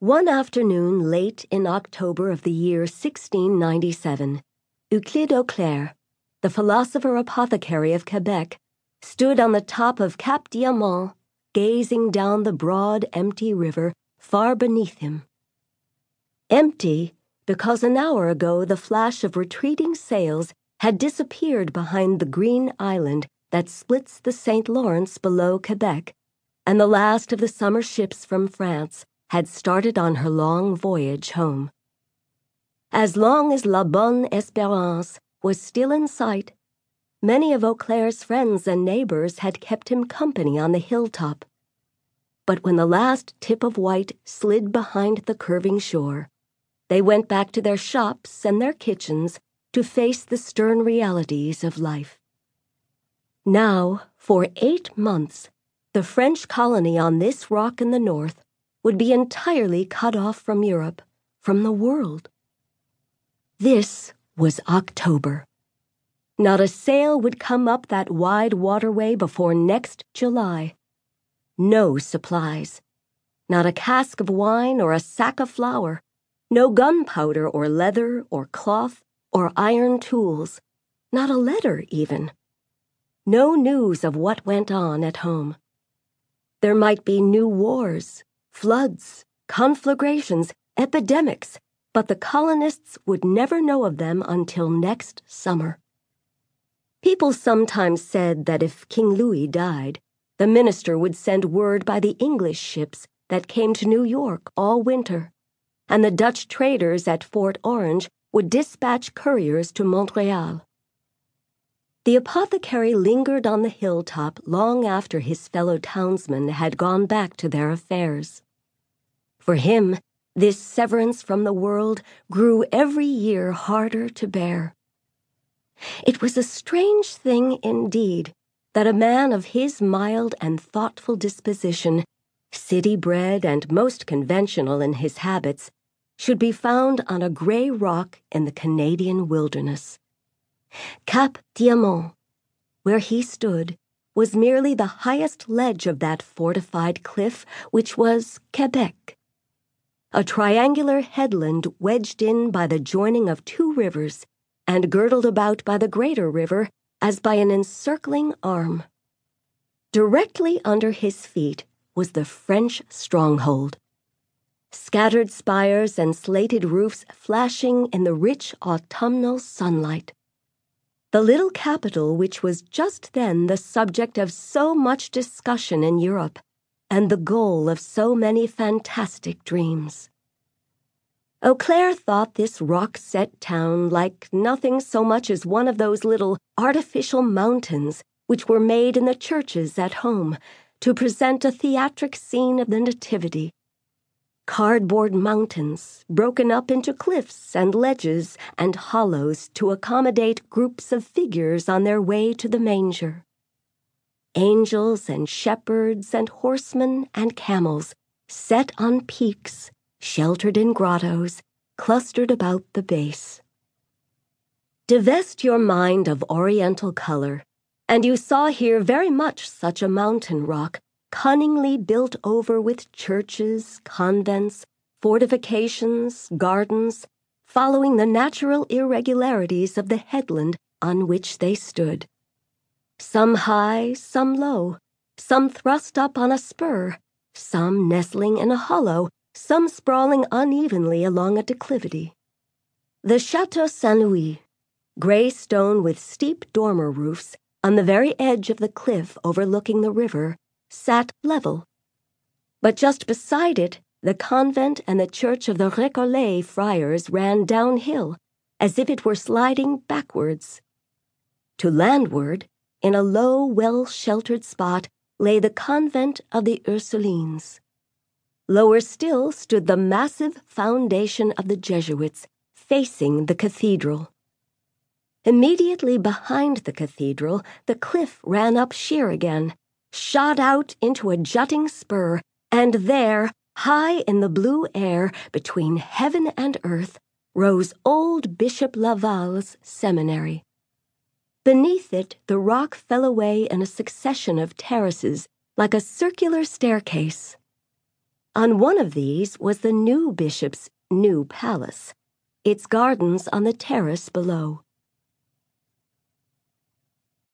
One afternoon late in October of the year 1697, Euclide Auclair, the philosopher apothecary of Quebec, stood on the top of Cap Diamant, gazing down the broad, empty river far beneath him. Empty because an hour ago the flash of retreating sails had disappeared behind the green island that splits the St. Lawrence below Quebec, and the last of the summer ships from France had started on her long voyage home. As long as La Bonne Espérance was still in sight, many of Auclair's friends and neighbors had kept him company on the hilltop. But when the last tip of white slid behind the curving shore, they went back to their shops and their kitchens to face the stern realities of life. Now, for eight months, the French colony on this rock in the north would be entirely cut off from Europe, from the world. This was October. Not a sail would come up that wide waterway before next July. No supplies. Not a cask of wine or a sack of flour. No gunpowder or leather or cloth or iron tools. Not a letter, even. No news of what went on at home. There might be new wars, floods, conflagrations, epidemics, but the colonists would never know of them until next summer. People sometimes said that if King Louis died, the minister would send word by the English ships that came to New York all winter, and the Dutch traders at Fort Orange would dispatch couriers to Montreal. The apothecary lingered on the hilltop long after his fellow townsmen had gone back to their affairs. For him, this severance from the world grew every year harder to bear. It was a strange thing indeed that a man of his mild and thoughtful disposition, city bred and most conventional in his habits, should be found on a gray rock in the Canadian wilderness. Cap Diamant, where he stood, was merely the highest ledge of that fortified cliff which was Quebec. A triangular headland wedged in by the joining of two rivers and girdled about by the greater river as by an encircling arm. Directly under his feet was the French stronghold. Scattered spires and slated roofs flashing in the rich autumnal sunlight the little capital which was just then the subject of so much discussion in Europe and the goal of so many fantastic dreams. Auclair thought this rock set town like nothing so much as one of those little artificial mountains which were made in the churches at home to present a theatric scene of the Nativity cardboard mountains broken up into cliffs and ledges and hollows to accommodate groups of figures on their way to the manger. Angels and shepherds and horsemen and camels set on peaks, sheltered in grottos, clustered about the base. Divest your mind of oriental color, and you saw here very much such a mountain rock cunningly built over with churches, convents, fortifications, gardens, following the natural irregularities of the headland on which they stood. Some high, some low, some thrust up on a spur, some nestling in a hollow, some sprawling unevenly along a declivity. The Chateau St. Louis, gray stone with steep dormer roofs, on the very edge of the cliff overlooking the river, sat level. But just beside it, the convent and the church of the Recollet friars ran downhill, as if it were sliding backwards. To landward, in a low, well sheltered spot, lay the convent of the Ursulines. Lower still stood the massive foundation of the Jesuits, facing the cathedral. Immediately behind the cathedral, the cliff ran up sheer again, shot out into a jutting spur, and there, high in the blue air between heaven and earth, rose old Bishop Laval's seminary. Beneath it, the rock fell away in a succession of terraces like a circular staircase. On one of these was the new bishop's new palace, its gardens on the terrace below.